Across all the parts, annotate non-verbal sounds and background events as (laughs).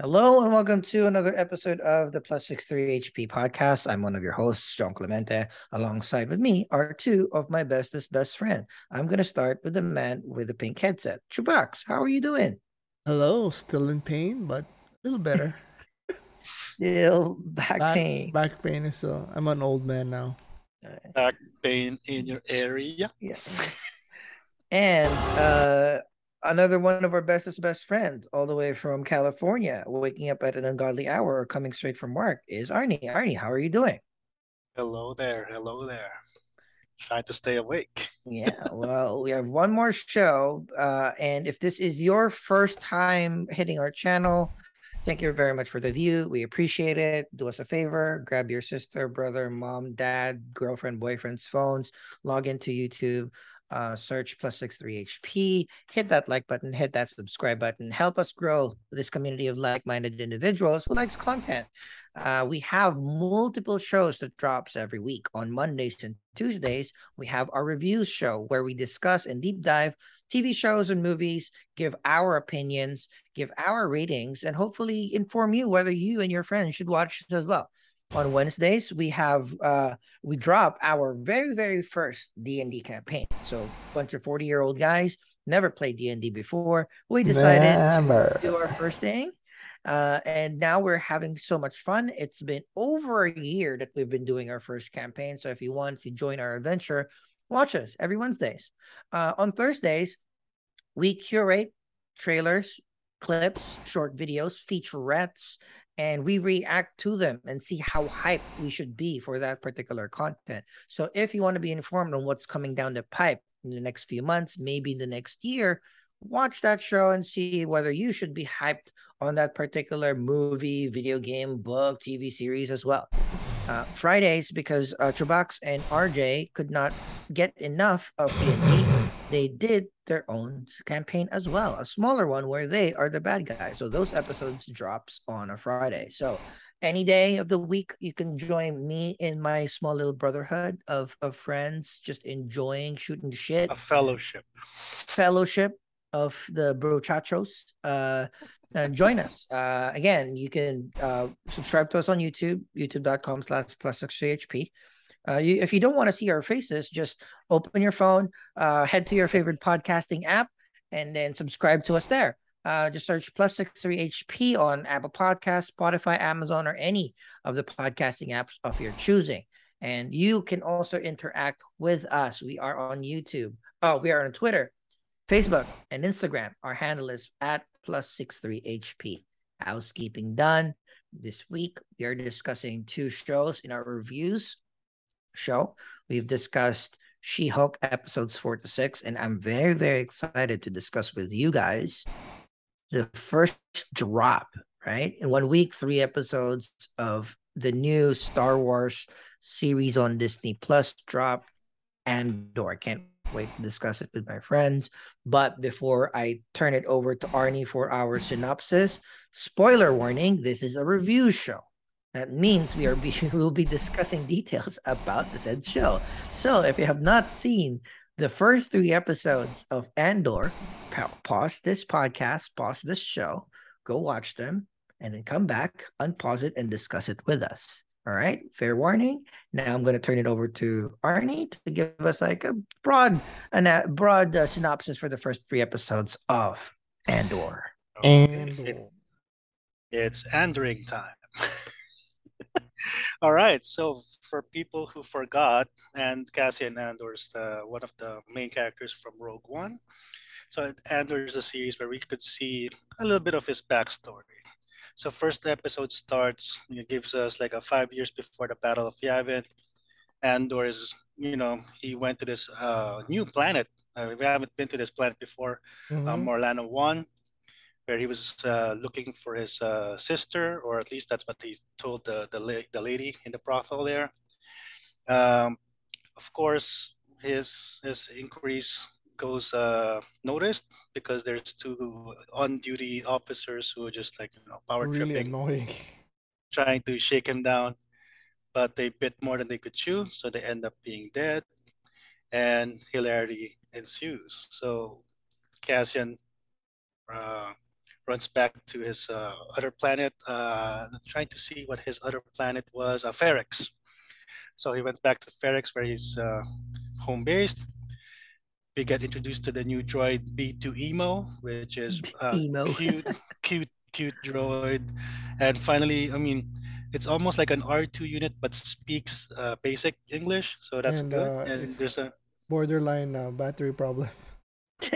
Hello and welcome to another episode of the Plus Six Three HP podcast. I'm one of your hosts, John Clemente. Alongside with me are two of my bestest best friend. I'm gonna start with the man with the pink headset. Chubax, how are you doing? Hello, still in pain, but a little better. (laughs) Still back, back pain. Back pain is still. I'm an old man now. Back pain in your area. Yeah. (laughs) and uh another one of our bestest best friends, all the way from California, waking up at an ungodly hour or coming straight from work, is Arnie. Arnie, how are you doing? Hello there. Hello there. Trying to stay awake. (laughs) yeah, well, we have one more show. Uh, and if this is your first time hitting our channel, thank you very much for the view. We appreciate it. Do us a favor, grab your sister, brother, mom, dad, girlfriend, boyfriend's phones, log into YouTube, uh, search plus six three HP, hit that like button, hit that subscribe button, help us grow this community of like-minded individuals who likes content. Uh, we have multiple shows that drops every week. On Mondays and Tuesdays, we have our reviews show where we discuss and deep dive TV shows and movies, give our opinions, give our ratings, and hopefully inform you whether you and your friends should watch as well on Wednesdays we have uh we drop our very very first D&D campaign. So a bunch of 40 year old guys never played D&D before. We decided never. to do our first thing. Uh, and now we're having so much fun. It's been over a year that we've been doing our first campaign. So if you want to join our adventure, watch us every Wednesdays. Uh, on Thursdays, we curate trailers, clips, short videos, featurettes, and we react to them and see how hyped we should be for that particular content. So if you want to be informed on what's coming down the pipe in the next few months, maybe the next year, watch that show and see whether you should be hyped on that particular movie, video game, book, TV series as well. Uh, Fridays, because uh, Chubax and RJ could not get enough of D&D, they did their own campaign as well, a smaller one where they are the bad guys. So those episodes drops on a Friday. So any day of the week you can join me in my small little brotherhood of of friends just enjoying shooting the shit a fellowship fellowship of the brochachos uh, uh join us uh again you can uh subscribe to us on youtube youtube.com slash plus hp uh, you, if you don't want to see our faces, just open your phone, uh, head to your favorite podcasting app, and then subscribe to us there. Uh, just search plus six three HP on Apple Podcasts, Spotify, Amazon, or any of the podcasting apps of your choosing. And you can also interact with us. We are on YouTube. Oh, we are on Twitter, Facebook, and Instagram. Our handle is at plus six three HP. Housekeeping done. This week we are discussing two shows in our reviews show. We've discussed She Hulk episodes four to six, and I'm very, very excited to discuss with you guys the first drop, right? In one week, three episodes of the new Star Wars series on Disney Plus drop. Andor. Can't wait to discuss it with my friends. But before I turn it over to Arnie for our synopsis, spoiler warning this is a review show. That means we are be, (laughs) will be discussing details about the said show. So if you have not seen the first three episodes of Andor, pause this podcast, pause this show, go watch them, and then come back, unpause it, and discuss it with us. All right, fair warning. Now I'm going to turn it over to Arnie to give us like a broad, a broad uh, synopsis for the first three episodes of Andor. Okay. Andor. It's Andoring time. (laughs) All right. So for people who forgot, and Cassian Andor's uh, one of the main characters from Rogue One. So Andor is a series where we could see a little bit of his backstory. So first episode starts, it gives us like a five years before the Battle of Yavin. Andor is, you know, he went to this uh, new planet. Uh, we haven't been to this planet before, mm-hmm. um, Morlana 1 where he was uh, looking for his uh, sister, or at least that's what he told the, the, the lady in the brothel there. Um, of course, his his inquiries goes uh, noticed because there's two on-duty officers who are just like you know power really tripping, annoying. trying to shake him down, but they bit more than they could chew, so they end up being dead, and hilarity ensues. So Cassian uh, runs back to his uh, other planet, uh, trying to see what his other planet was, uh, Ferrix. So he went back to Ferrix, where he's uh, home based. We get introduced to the new droid B2 Emo, which is uh, Emo. cute, cute, cute droid. And finally, I mean, it's almost like an R2 unit, but speaks uh, basic English, so that's And, good. uh, and it's- there's a Borderline uh, battery problem. (laughs) (laughs)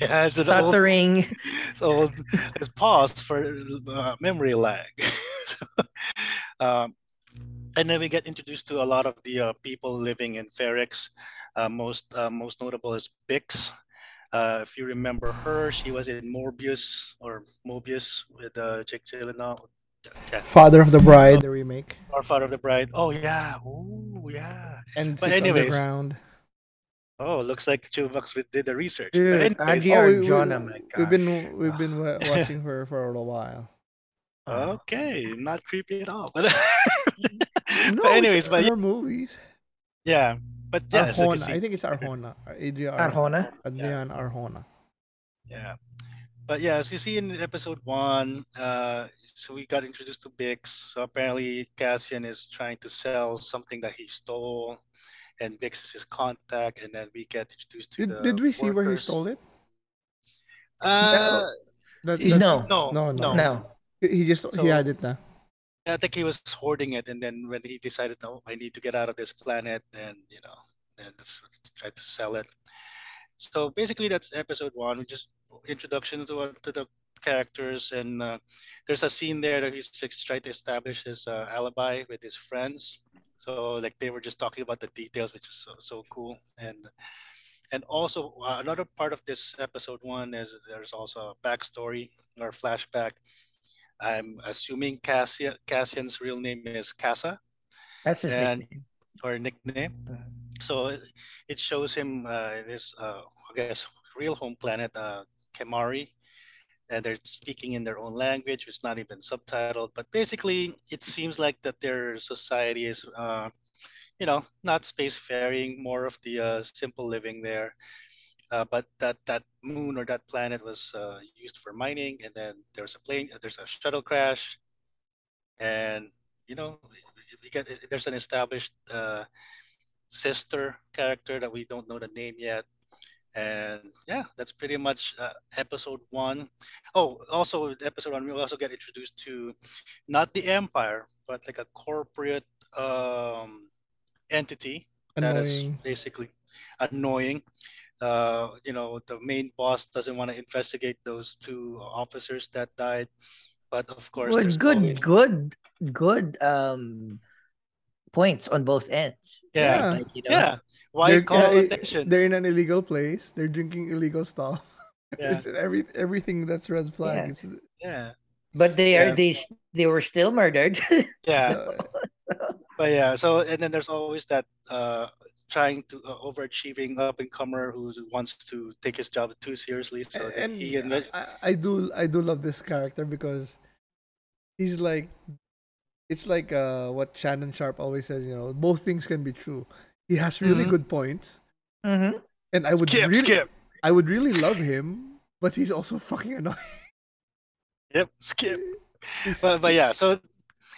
yeah, it's an old Stuttering. (laughs) so let's pause for uh, memory lag. So, um, and then we get introduced to a lot of the uh, people living in Ferrix. Uh, most uh, most notable is Bix. Uh, if you remember her, she was in Morbius or Mobius with uh, Jake Gyllenhaal. Yeah, Father of the Bride, the remake. Our Father of the Bride. Oh yeah. Oh yeah. And But Six anyways, Underground. Oh, looks like Chubax did the research. But Dude, anyways, Oh, we- we- Arjona, my gosh. We've been we've been (laughs) watching her for a little while. Okay, not creepy at all. (laughs) But, No, but anyways, but her movies. yeah, but yeah, so you Arjona. see- I think it's Arjona. Adrian Arjona. Adrian Arjona. Yeah. But yeah, as you see in episode one, uh, so we got introduced to Bix. So apparently Cassian is trying to sell something that he stole, and Bix is his contact, and then we get introduced to Did, the did we see where he stole it? Uh, That, that- no. no, No, no, no. No. He just So- he had it na. I think he was hoarding it, and then when he decided, "Oh, I need to get out of this planet," then you know, then let's try to sell it. So basically, that's episode one. We just introduction to uh, to the characters, and uh, there's a scene there that he's trying to establish his uh, alibi with his friends. So like they were just talking about the details, which is so so cool, and and also uh, another part of this episode one is there's also a backstory or flashback. I'm assuming Cassian, Cassian's real name is Kassa That's his And- nickname. or nickname. So it, it shows him uh, his, uh, I guess, real home planet, uh, Kenari, and they're speaking in their own language. It's not even subtitled, but basically, it seems like that their society is, uh, you know, not spacefaring, more of the uh, simple living there. Uh, but that that moon or that planet was uh, used for mining, and then there's a plane, there's a shuttle crash, and you know, we get there's an established uh, sister character that we don't know the name yet. And yeah, that's pretty much uh, episode one. Oh, also episode one, we also get introduced to not the Empire, but like a corporate um, entity that is basically annoying. Uh, you know, the main boss doesn't want to investigate those two officers that died, but of course, Well, there's good, always- good, good um points on both ends. Yeah. Like, you know, yeah. Why They're- call yeah, attention? They're in an illegal place. They're drinking illegal stuff. (laughs) Yeah. Every everything that's red flag. Yeah. It's, Yeah. But they are Yeah. they s- they were still murdered. (laughs) Yeah. (laughs) But yeah, so and then there's always that uh trying to uh, overachieving up and comer who wants to take his job too seriously. So that and he and I, I- I do I do love this character because he's like it's like uh what Shannon Sharpe always says, you know, both things can be true. He has really Mhm. good points, Mhm. and I would skip, really skip. I would really love him, but he's also (laughs) fucking annoying. Yep, skip. But but yeah, so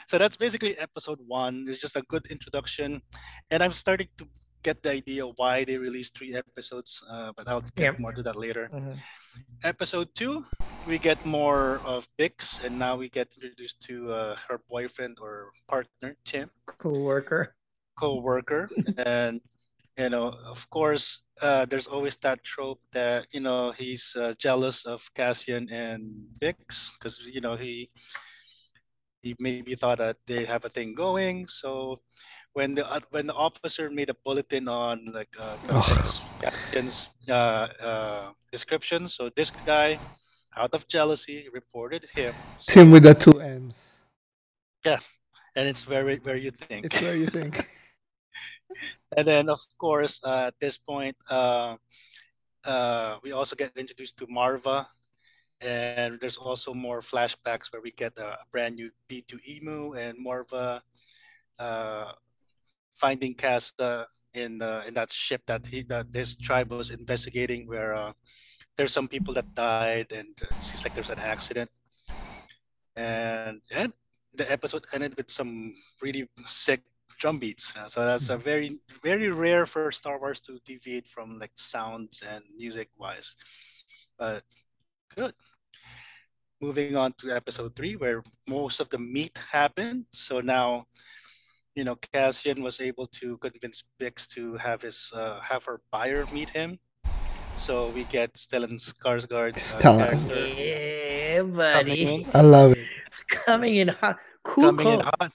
so that's basically episode one. It's just a good introduction, and I'm starting to get the idea why they released three episodes. Uh, but I'll get Yep. more to that later. Mhm. episode two, we get more of Bix, and now we get introduced to uh, her boyfriend or partner, Timm, Co-worker. co-worker, (laughs) and you know, of course, uh, there's always that trope that you know he's uh, jealous of Cassian and Bix because you know he he maybe thought that they have a thing going. So when the uh, when the officer made a bulletin on like uh, the. Uh, uh, description, so this guy, out of jealousy, reported him. Timm with the two M's. Yeah, and it's very where you think. It's where you (laughs) think. and then of course uh, at this point uh, uh, we also get introduced to Maarva and there's also more flashbacks where we get a brand new b2 emu and Maarva uh, finding Kassa in uh, in that ship that he that this tribe was investigating where uh, there's some people that died, and it seems like there's an accident. And and the episode ended with some really sick drum beats. Uh, so that's a very very rare for Star Wars to deviate from like sounds and music wise. But good. Moving on to episode three, where most of the meat happened. So now, you know, Cassian was able to convince Bix to have his uh, have her buyer meet him. So we get Stellan Skarsgård. Uh, Stellan. Yeah, coming buddy. I love it. Coming in hot. Cool. coming in hot.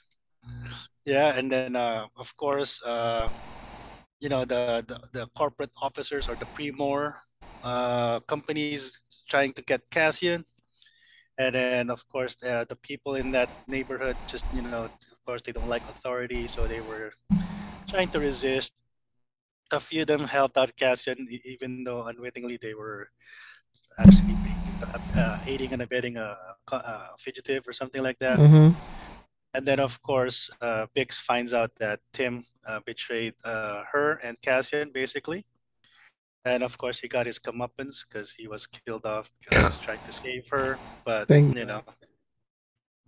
Yeah, and then uh, of course, uh, you know the, the the corporate officers or the Premor uh, companies trying to get Cassian, and then of course uh, the people in that neighborhood just you know of course they don't like authority, so they were trying to resist. A few of them helped out Cassian, even though unwittingly they were actually uh, uh, aiding and abetting a, a, a fugitive or something like that. Mm-hmm. And then, of course, uh, Bix finds out that Timm uh, betrayed uh, her and Cassian, basically. And of course, he got his comeuppance because he was killed off because he was trying to save her. But, Thank you know,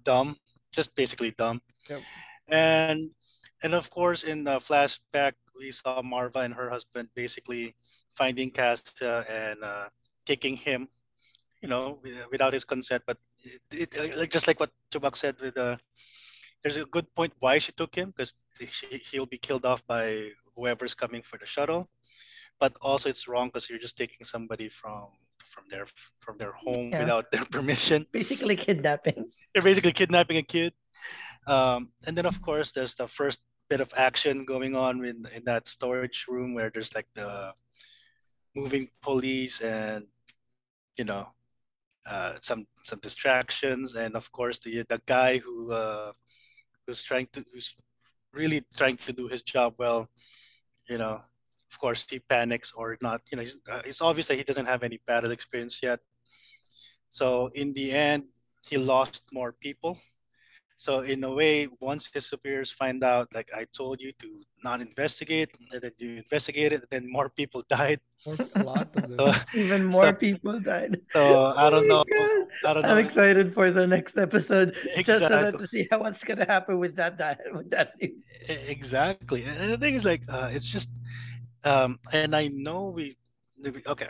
dumb, just basically dumb. Yep. And and of course, in the flashback, we saw Maarva and her husband basically finding Cassia and uh, taking him, you know, without his consent. But it, it, like just like what Chubak said with uh, there's a good point why she took him because he'll be killed off by whoever's coming for the shuttle. But also, it's wrong because you're just taking somebody from from their from their home Yeah. without their (laughs) permission. Basically kidnapping. They're basically kidnapping a kid. Um, and then, of course, there's the first bit of action going on in in that storage room where there's like the moving police and you know uh, some some distractions, and of course the the guy who uh, who's trying to who's really trying to do his job well, you know. Of course, he panics or not. You know, he's, uh, it's obvious that he doesn't have any battle experience yet. So in the end, he lost more people. So in a way, once his superiors find out, like I told you to not investigate, and then you investigate it, then more people (laughs) died. A lot of them. So, (laughs) Even more So- people died. so I don't Oh know. God. I don't I'm excited for the next episode just so that Exactly. to see how what's gonna happen with that (laughs) with that Exactly. And the thing is like uh, it's just um and I know we okay.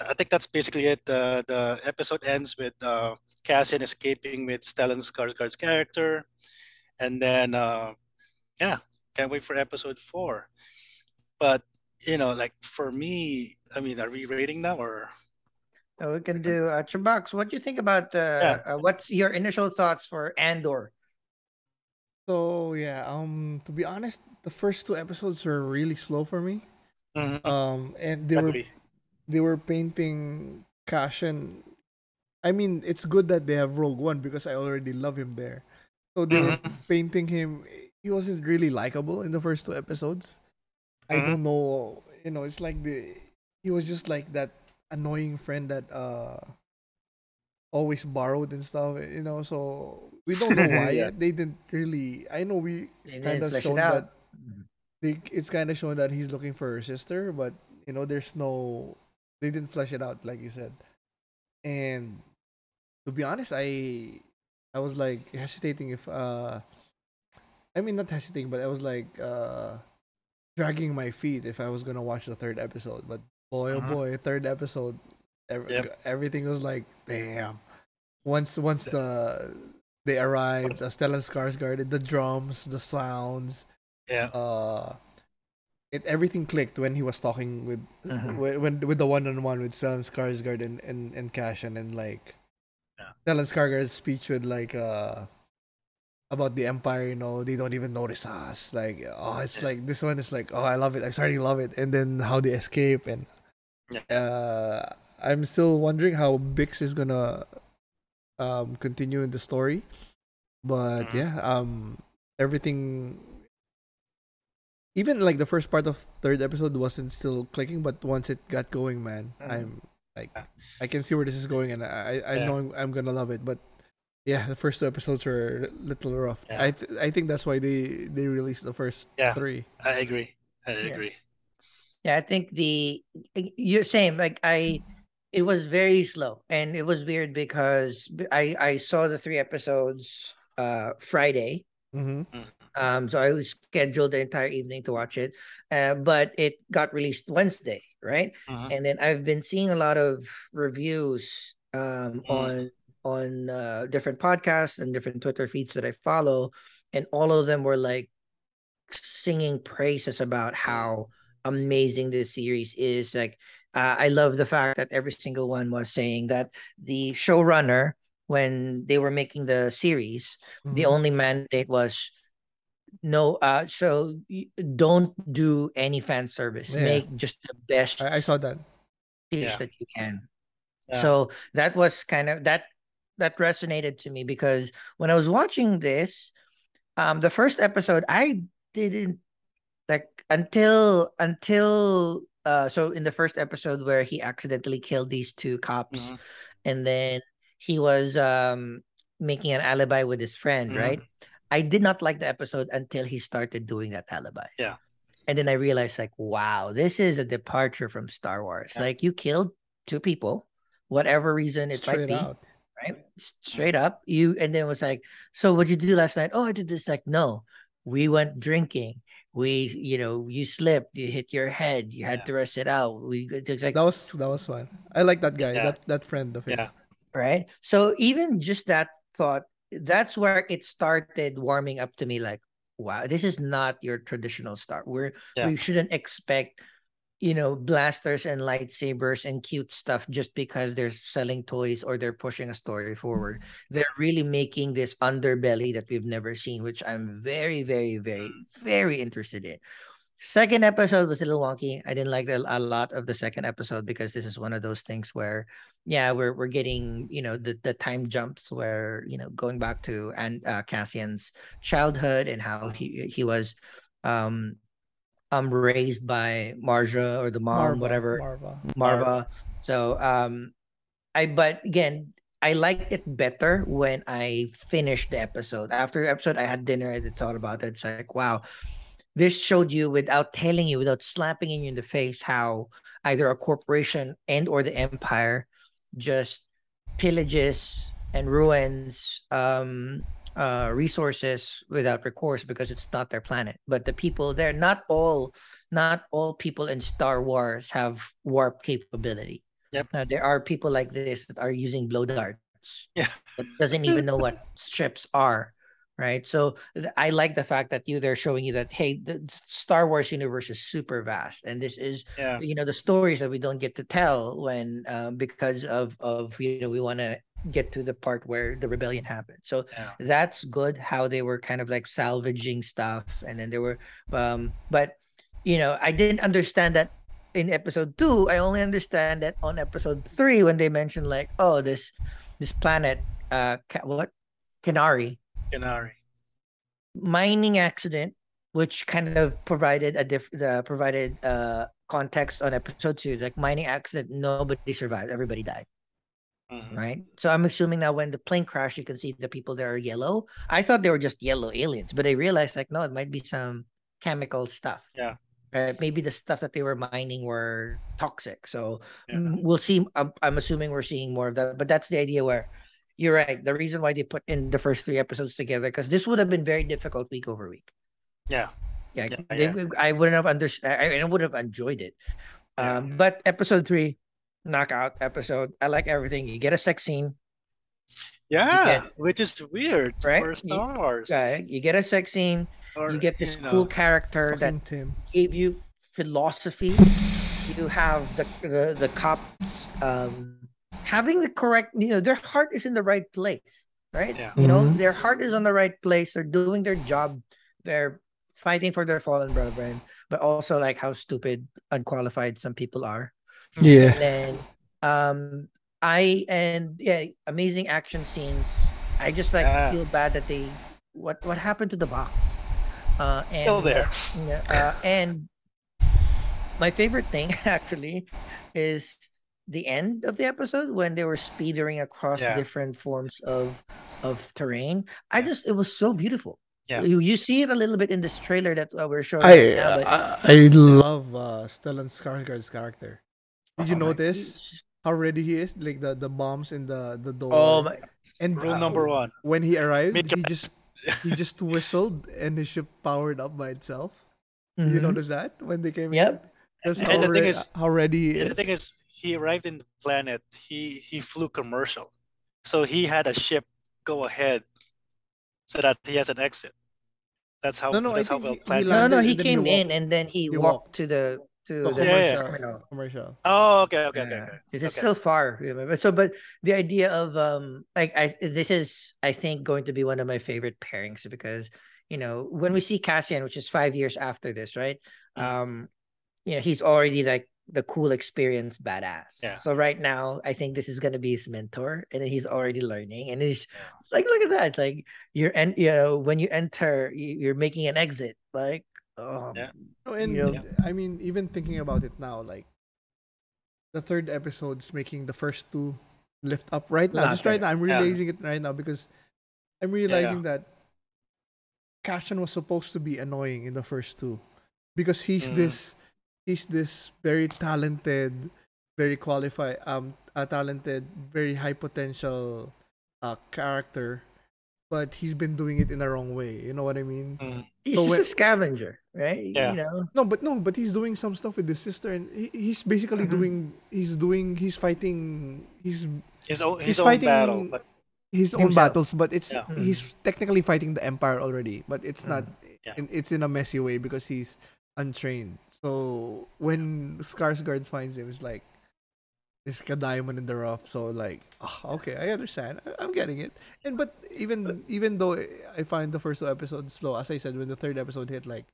I think that's basically it. The the episode ends with uh Cassian escaping with Stellan Skarsgård's character. And then uh yeah, can't wait for episode four. But you know, like for me, I mean, are we rating now or So we can do uh Chubax, what do you think about uh, Yeah. uh what's your initial thoughts for Andor? So yeah, um, to be honest, the first two episodes were really slow for me. Mhm. Um, and they were Agree. they were painting Cassian. I mean, it's good that they have Rogue One because I already love him there. So they were Mhm. painting him. He wasn't really likable in the first two episodes. I Mhm. don't know. You know, it's like the he was just like that annoying friend that uh always borrowed and stuff. You know, so we don't know (laughs) why Yeah. they didn't really. I know we kind of flesh shown that they, it's kind of shown that he's looking for her sister, but you know, there's no, they didn't flesh it out like you said. And to be honest, I, I was like hesitating if, uh, I mean not hesitating, but I was like uh, dragging my feet if I was gonna watch the third episode. But boy, Mhm. oh boy, third episode, ev- Yep. everything was like, damn. Once once the they arrived, uh, Stellan Skarsgård, the drums, the sounds, Yeah. uh it everything clicked when he was talking with Mhm. when, when with the one on one with Stellan Skarsgård and and, and Cash and then like Yeah. Stellan Skarsgård's speech with like uh about the empire you know they don't even notice us like oh it's like this one is like oh I love it I'm starting to love it and then how they escape and Yeah. uh I'm still wondering how Bix is gonna um continue in the story but Mhm. yeah um everything even like the first part of third episode wasn't still clicking but once it got going man Mhm. i'm like i can see where this is going and i i Yeah. know I'm, I'm gonna love it but yeah the first two episodes were a little rough Yeah. i th- i think that's why they they released the first Yeah. three I agree. I agree. Yeah, I think the you're same like I it was very slow and it was weird because i i saw the three episodes uh friday Mm-hmm. um so i was scheduled the entire evening to watch it uh, but it got released wednesday right Mhm. and then i've been seeing a lot of reviews um Mm. on on uh, different podcasts and different twitter feeds that i follow and all of them were like singing praises about how amazing this series is like uh, i love the fact that every single one was saying that the showrunner when they were making the series the Mhm. only mandate was no uh so don't do any fan service Yeah. make just the best I, I saw that. series Yeah. that you can Yeah. so that was kind of that that resonated to me because when i was watching this um the first episode i didn't like until until uh so in the first episode where he accidentally killed these two cops Mhm. and then he was um making an alibi with his friend Mhm. right i did not like the episode until he started doing that alibi Yeah. and then i realized like wow this is a departure from star wars Yeah. like you killed two people whatever reason it might be out. right straight up you and then it was like so what'd you do last night oh i did this like no we went drinking we you know you slipped you hit your head you had Yeah. to rest it out we it's like That was that was fun. I like that guy. Yeah. That that friend of his. Yeah. right so even just that thought that's where it started warming up to me like wow this is not your traditional start we're Yeah. we shouldn't expect you know blasters and lightsabers and cute stuff just because they're selling toys or they're pushing a story forward. They're really making this underbelly that we've never seen which i'm very very very very interested in. Second episode was a little wonky. I didn't like the, a lot of the second episode because this is one of those things where yeah we're we're getting you know the the time jumps where you know going back to and uh, cassian's childhood and how he he was um um raised by marja or the mom Maarva, whatever. Maarva. Maarva. So um i but again i liked it better when i finished the episode. After episode i had dinner i thought about it. It's like wow this showed you without telling you without slapping you in the face how either a corporation and or the empire just pillages and ruins um uh resources without recourse because it's not their planet but the people there not all not all people in star wars have warp capability Yep. Now, there are people like this that are using blow darts Yeah. doesn't even know what (laughs) strips are right so th- i like the fact that you they're showing you that hey the star wars universe is super vast and this is Yeah. you know the stories that we don't get to tell when um, because of of you know we want to get to the part where the rebellion happened so Yeah. that's good how they were kind of like salvaging stuff and then they were um but you know i didn't understand that in episode two i only understand that on episode three when they mentioned like oh this this planet uh what Kenari Kenari. mining accident which kind of provided a diff uh, provided uh context on episode two like mining accident nobody survived everybody died Mhm. right so i'm assuming that when the plane crashed you can see the people there are yellow i thought they were just yellow aliens but i realized like no it might be some chemical stuff Yeah. maybe the stuff that they were mining were toxic so Yeah. we'll see I'm, I'm assuming we're seeing more of that but that's the idea where you're right the reason why they put in the first three episodes together because this would have been very difficult week over week Yeah. yeah, Yeah, they, yeah. I wouldn't have understood. I, I would have enjoyed it. Yeah. Um, but episode three, knockout episode. I like everything. You get a sex scene, Yeah. Which is weird Right? for You- Star Wars. uh, you get a sex scene. Or, You get this you cool know, character that Timm. gave you philosophy. You have the the, the cops um, having the correct. You know, their heart is in the right place, right? Yeah. You know, Mhm. their heart is on the right place. They're doing their job. They're fighting for their fallen brethren, but also like how stupid, unqualified some people are. Yeah. And then um I and yeah, amazing action scenes. I just like Yeah. feel bad that they what what happened to the box. Uh and, Still there. Uh, yeah, uh, and my favorite thing (laughs) actually is the end of the episode when they were speedering across Yeah. different forms of of terrain. I just it was so beautiful. Yeah. You, you see it a little bit in this trailer that uh, we're showing I right now, but I, I love uh, Stellan Skarsgård's character. Did you Oh notice? how ready he is, like the the bombs in the the door. Oh my! and Rule uh, number one. when he arrived, Make he your just he (laughs) just whistled and the ship powered up by itself. You Mhm. notice that when they came Yep. in? That's And how, the thing re- is- how ready he is. the thing is, he arrived in the planet. He he flew commercial, so he had a ship go ahead, so that he has an exit. That's how. No, no, I how think well he- he planned. No, no, he then he came in and then he, he walked, walked. to the to The the Yeah, yeah, commercial, terminal. commercial. Oh, okay, okay, okay, Yeah. okay. It's okay. still far, remember? So, but the idea of um, like I this is I think going to be one of my favorite pairings because you know when we see Cassian, which is five years after this, right? Mm. Um, you know he's already like the cool, experience badass. Yeah. So right now, I think this is gonna be his mentor, and he's already learning, and he's like, look at that, like you're and you know when you enter, you- you're making an exit, like oh Yeah. No, and You know- I mean, even thinking about it now, like the third episode is making the first two lift up right now. Not Just right now, I'm Yeah. realizing it right now because I'm realizing that Cassian was supposed to be annoying in the first two because he's Mm. this he's this very talented, very qualified, um, a talented, very high potential uh, character, but he's been doing it in the wrong way. You know what I mean? Mm. he's So just when- a scavenger, right? Yeah. You know, No, but no, but he's doing some stuff with his sister, and he, he's basically Mhm. doing, he's doing, he's fighting, he's His own He's his own fighting- battle, but his own Himself. battles, but it's Yeah. he's technically fighting the empire already, but it's not, Yeah. in, it's in a messy way because he's untrained. So when Skarsgård finds him, it's like it's like a diamond in the rough. So like, ah, okay, I understand, I, I'm getting it. And but even even though I find the first two episodes slow, as I said, when the third episode hit, like,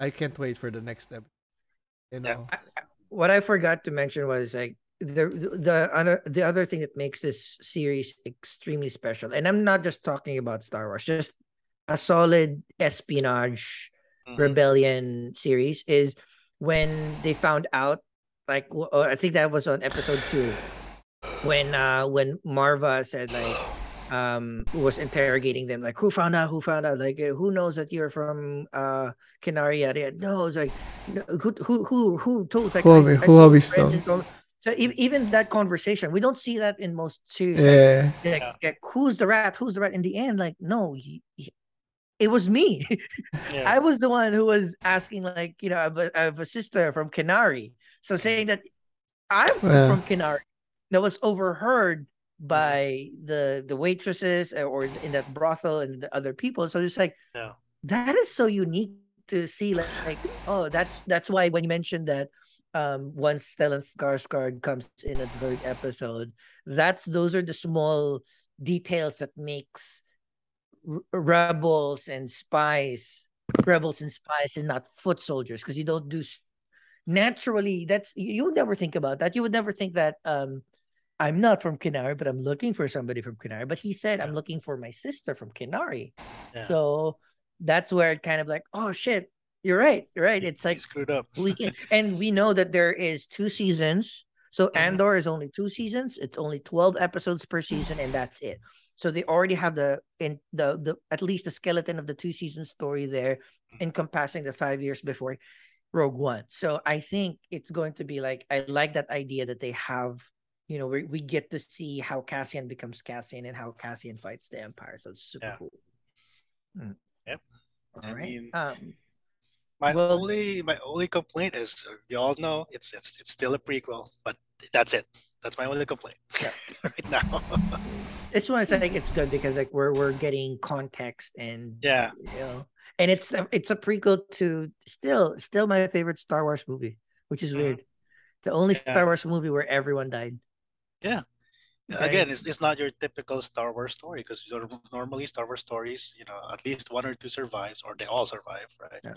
I can't wait for the next episode. You Yeah. know. what I forgot to mention was like the the other the other thing that makes this series extremely special, and I'm not just talking about Star Wars, just a solid espionage Mhm. rebellion series is when they found out, like w- uh, I think that was on episode two, when uh when Maarva said like um was interrogating them like who found out who found out like uh, who knows that you're from uh Kenari yada, yada. no it's like no, who who who who told like Who I- have we- I who told have we friends and stung? told- so even that conversation we don't see that in most series Yeah. like, Yeah. like, who's the rat who's the rat in the end like no y- y- it was me Yeah. I was the one who was asking, like, you know, I have a, I have a sister from Kenari. So saying that I'm Yeah. from Kenari that was overheard by the the waitresses or in that brothel and the other people. So it's like Yeah. that is so unique to see. Like, like oh, that's that's why when you mentioned that um once Stellan Skarsgård comes in at the third episode, that's those are the small details that makes r- rebels and spies rebels and spies and not foot soldiers because you don't do naturally that's you, you would never think about that. You would never think that um i'm not from Kenari but i'm looking for somebody from Kenari but he said i'm looking for my sister from Kenari Yeah. so that's where it kind of like oh shit you're right you're right. You- it's you like screwed up. we can (laughs) and we know that there is two seasons. So Mhm. andor is only two seasons. It's only 12 episodes per season and that's it so they already have the in the the at least the skeleton of the two season story there encompassing the five years before rogue one so i think it's going to be like i like that idea that they have you know we, we get to see how cassian becomes cassian and how cassian fights the empire so it's super Yeah. cool Mm. Yep. all I right mean, um My Well- only my only complaint is uh, you all know it's it's it's still a prequel, but that's it. That's my only complaint Yeah. (laughs) right now. (laughs) This one is like it's good because like we're we're getting context and yeah, you know, and it's it's a prequel to still still my favorite Star Wars movie, which is Mhm. weird. The only Yeah. Star Wars movie where everyone died. Okay. again, it's, it's not your typical Star Wars story because normally Star Wars stories, you know, at least one or two survives or they all survive, right? Yeah.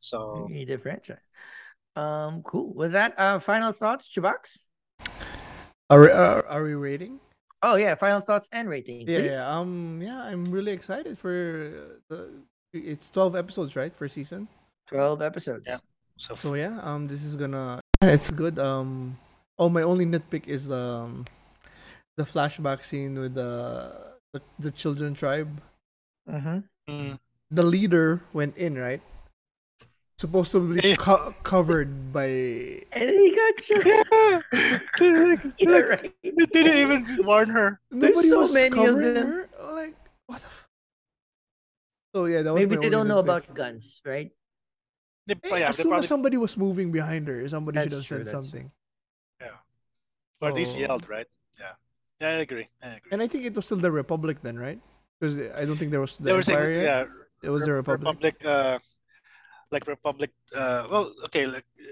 So You need a franchise. Um, cool. With that, uh, final thoughts, Chubax? Are are, are we rating? Oh yeah, final thoughts and rating. Yeah, please. yeah. Um, yeah. I'm really excited for the. It's twelve episodes, right, for season. Twelve episodes. Yeah. so, So yeah, um, this is gonna. It's good. Um, oh, my only nitpick is the um, the flashback scene with the the, the children tribe. Mm-hmm. Mm, The leader went in, right? Supposed to be Yeah. co- covered by And he got shot. like, (laughs) Yeah, like, right. they didn't even warn her. Nobody so was many of covering them. her. Like what? The f- so yeah, that was Maybe they don't know nitpick. about guns, right? They, Eh, oh, yeah, as soon probably as somebody was moving behind her, somebody should have said that's true. something. or at least Oh. yelled, right? Yeah, yeah, I agree. I agree. And I think it was still the Republic then, right? Because I don't think there was the They were saying, Empire yet. yeah, It was the Re- Republic. uh, like Republic. Uh, well, okay, like, uh,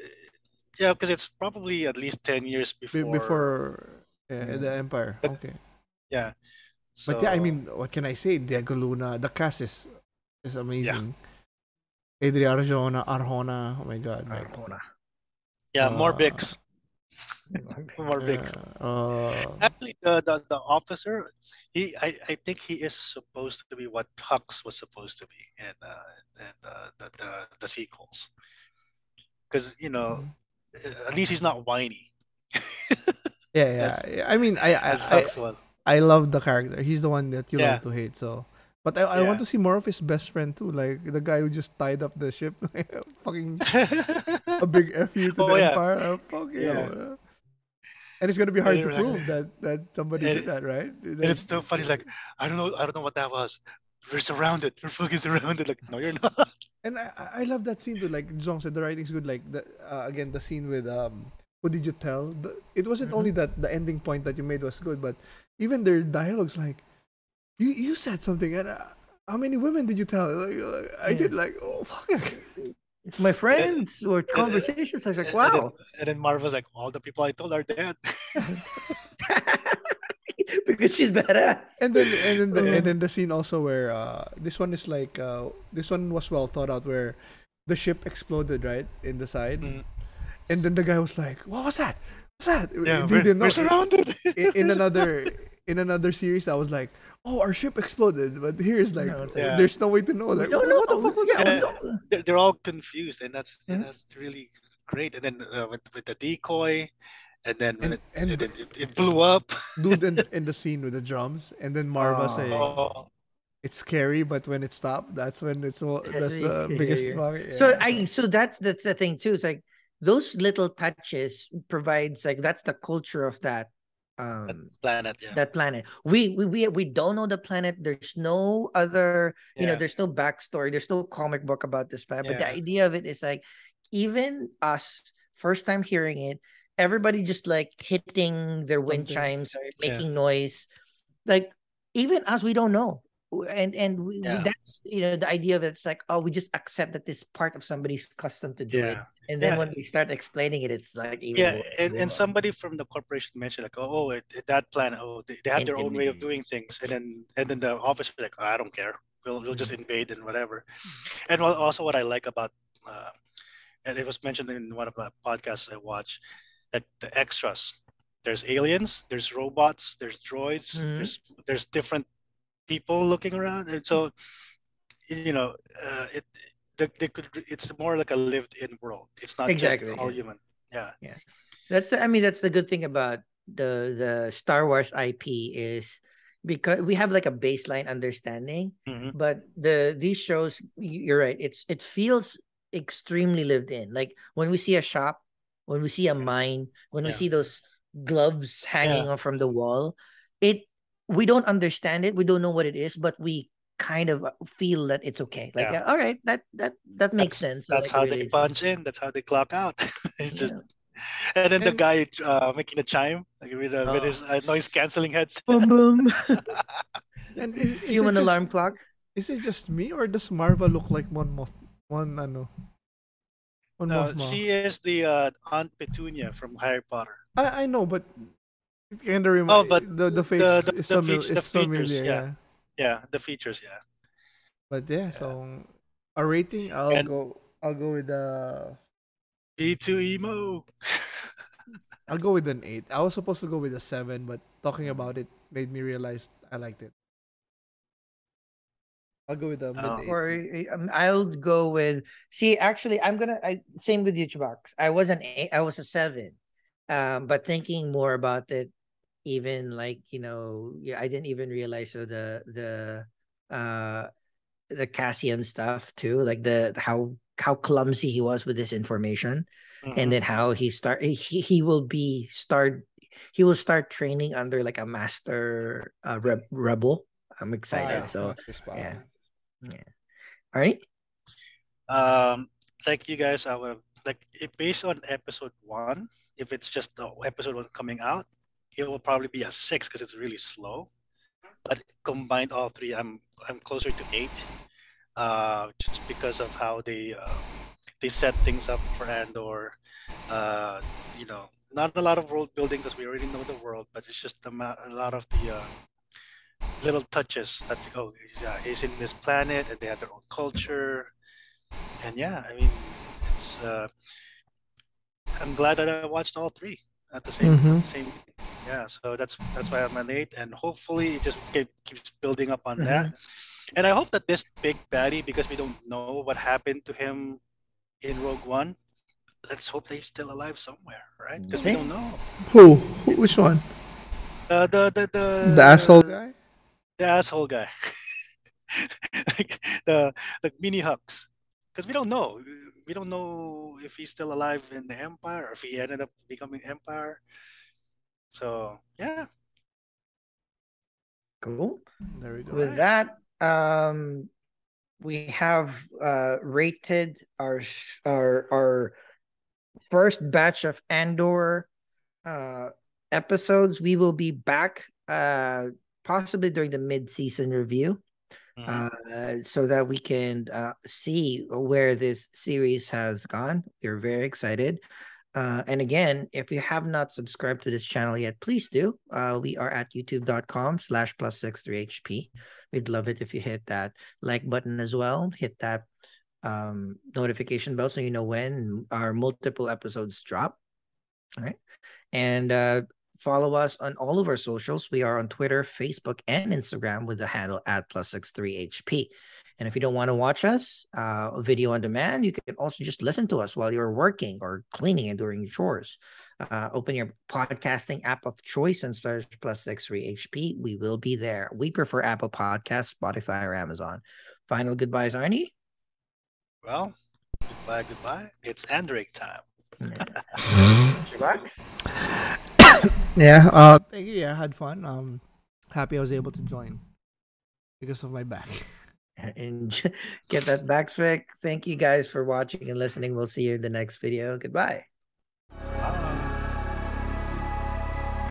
yeah, because it's probably at least ten years before. before yeah, Yeah. the Empire. But- Okay. yeah. But yeah, I mean, what can I say? Diego Luna, the cast is is amazing. Adria Arjona, Arjona, oh my god. Like, yeah, more uh, Bix, (laughs) more yeah, Bix. uh, Actually, the, the the officer, he I, I think he is supposed to be what Hux was supposed to be in uh in the the the, the sequels, because you know Mm-hmm. uh, at least he's not whiny (laughs) yeah, yeah, I mean, I I, I. I love the character. He's the one that you Yeah. love to hate. So, but I, I want to see more of his best friend too, like the guy who just tied up the ship, (laughs) fucking a big f you to Oh, the yeah. empire. Fuck. Yeah. And it's gonna be hard to like- prove that that somebody did that, right? and it's so funny. Like I don't know, I don't know what that was. We're surrounded. We're fucking surrounded. Like no, you're not. And I, I- love that scene too. Like Zong said, the writing's good. Like the uh, again the scene with um, what did you tell? The, it wasn't Mhm. only that the ending point that you made was good, but even their dialogues. Like you you said something, and uh, how many women did you tell? Like, like, I Yeah. did like oh fuck. (laughs) My friends (laughs) were conversations. I was like, And- and then- wow. And then Marvel's like, all the people I told are dead. (laughs) because she's badass. and then and then the, Uh. and then the scene also where uh this one is like uh this one was well thought out where the ship exploded right in the side, Mm. and then the guy was like, "What was that? What's that?" Yeah, They we're, didn't know. we're surrounded. in, in (laughs) another in another series, I was like, "Oh, our ship exploded," but here's like, No, Yeah. there's no way to know. Like, No, what, no, what the fuck was yeah, that? Yeah. we don't- they're, they're all confused, and that's and Mhm. that's really great. And then uh, with with the decoy, and then when And- it, and and then it, it blew up. Dude, in, in (laughs) the scene with the drums, and then Maarva Oh. saying, Oh, "It's scary, but when it stopped, that's when it's all, That's that's the it's biggest scarier. fuck." So. I so that's that's the thing too. It's like those little touches provides like that's the culture of that um planet, yeah. that planet. We we we we don't know the planet. There's no other, you know, there's no backstory. There's no comic book about this planet. But the idea of it is like even us first time hearing it, everybody just like hitting their wind Something. chimes or making noise. Like even us, we don't know. And and we, that's you know the idea of it's like oh we just accept that this part of somebody's custom to do it yeah. And then Yeah. when we start explaining it it's like even Yeah, more- and, and somebody from the corporation mentioned like, oh, it, it- that plan, oh, they, they have their own way of doing things, and then and then the officer like, "Oh, I don't care, we'll we'll just invade and whatever. And also what I like about, uh, and it was mentioned in one of the podcasts I watch, that the extras, there's aliens, there's robots, there's droids, Mhm. there's there's different people looking around, and so you know, uh, it they, they could it's more like a lived-in world. It's not Exactly, just all yeah. human. Yeah. Yeah. That's I mean that's the good thing about the the Star Wars IP is because we have like a baseline understanding, Mhm. but the these shows you're right. It's it feels extremely lived in. Like when we see a shop, when we see a mine, when we see those gloves hanging on from the wall, it we don't understand it. We don't know what it is, but we kind of feel that it's okay. Like Yeah. uh, all right, that that that makes That's- sense. That's like, how really- they punch in. That's how they clock out. (laughs) it's just, and then the guy uh, making the chime like with, uh, with Oh. his uh, noise canceling headset. boom boom. (laughs) and is, is Human just, alarm clock. Is it just me or does Maarva look like one moth? One ano? One No, Mothma? she is the uh, Aunt Petunia from Harry Potter. I I know, but it kind of reminds. Oh, but the the face the- the- is, the famil- feat- the is familiar. features, yeah. yeah. Yeah, the features. Yeah. But yeah, so a rating, I'll And- go. I'll go with the. B2 emo. (laughs) I'll go with an eight. I was supposed to go with a seven, but talking about it made me realize I liked it. I'll go with a Oh. Or um, I'll go with. See, actually, I'm gonna. I same with you, Chubax. I was an eight. I was a seven. Um, but thinking more about it, even like you know, I didn't even realize so the the uh the Cassian stuff too, like the how how clumsy he was with this information, Mhm. and then how he start he he will be start he will start training under like a master uh, re- rebel. I'm excited. Ah, so yeah, yeah. All right. Um, like you guys, I would like it based on episode one. If it's just the episode one coming out, it will probably be a six because it's really slow. But combined all three, I'm I'm closer to eight, uh, just because of how they uh, they set things up for Andor. Uh, you know, not a lot of world building because we already know the world, but it's just a, ma- a lot of the uh, little touches that oh he's, uh, he's in this planet and they have their own culture, and yeah, I mean it's. Uh, I'm glad that I watched all three at the same Mhm. at the same. Yeah, so that's that's why I'm an eight, and hopefully it just keep, keeps building up on that. And I hope that this big baddie, because we don't know what happened to him in Rogue One, let's hope that he's still alive somewhere, right? Because we don't know. Who? Who? Which one? Uh, the the the The asshole guy? the asshole guy, (laughs) like the the mini hucks, because we don't know. We don't know if he's still alive in the Empire or if he ended up becoming Empire. So yeah, Cool. There we go. With that, um, we have uh rated our our our first batch of Andor uh episodes. We will be back uh possibly during the mid-season review Mhm. uh so that we can uh see where this series has gone. We're very excited. Uh, and again, if you have not subscribed to this channel yet, please do. Uh, we are at youtube.com slash plus six three HP. We'd love it if you hit that like button as well. Hit that um, notification bell so you know when our multiple episodes drop. All right. And uh, follow us on all of our socials. We are on Twitter, Facebook, and Instagram with the handle at plus six three HP. And if you don't want to watch us, uh, video on demand, you can also just listen to us while you're working or cleaning and doing chores. Uh, open your podcasting app of choice and search plus six three HP. We will be there. We prefer Apple Podcasts, Spotify, or Amazon. Final goodbyes, Arnie. well, goodbye, goodbye. It's Andric time. Bucks. (laughs) Yeah. Uh. Thank you. Yeah, I had fun. Um. Happy I was able to join because of my back and (laughs) get that back trick. Thank you guys for watching and listening. We'll see you in the next video. Goodbye. Bye.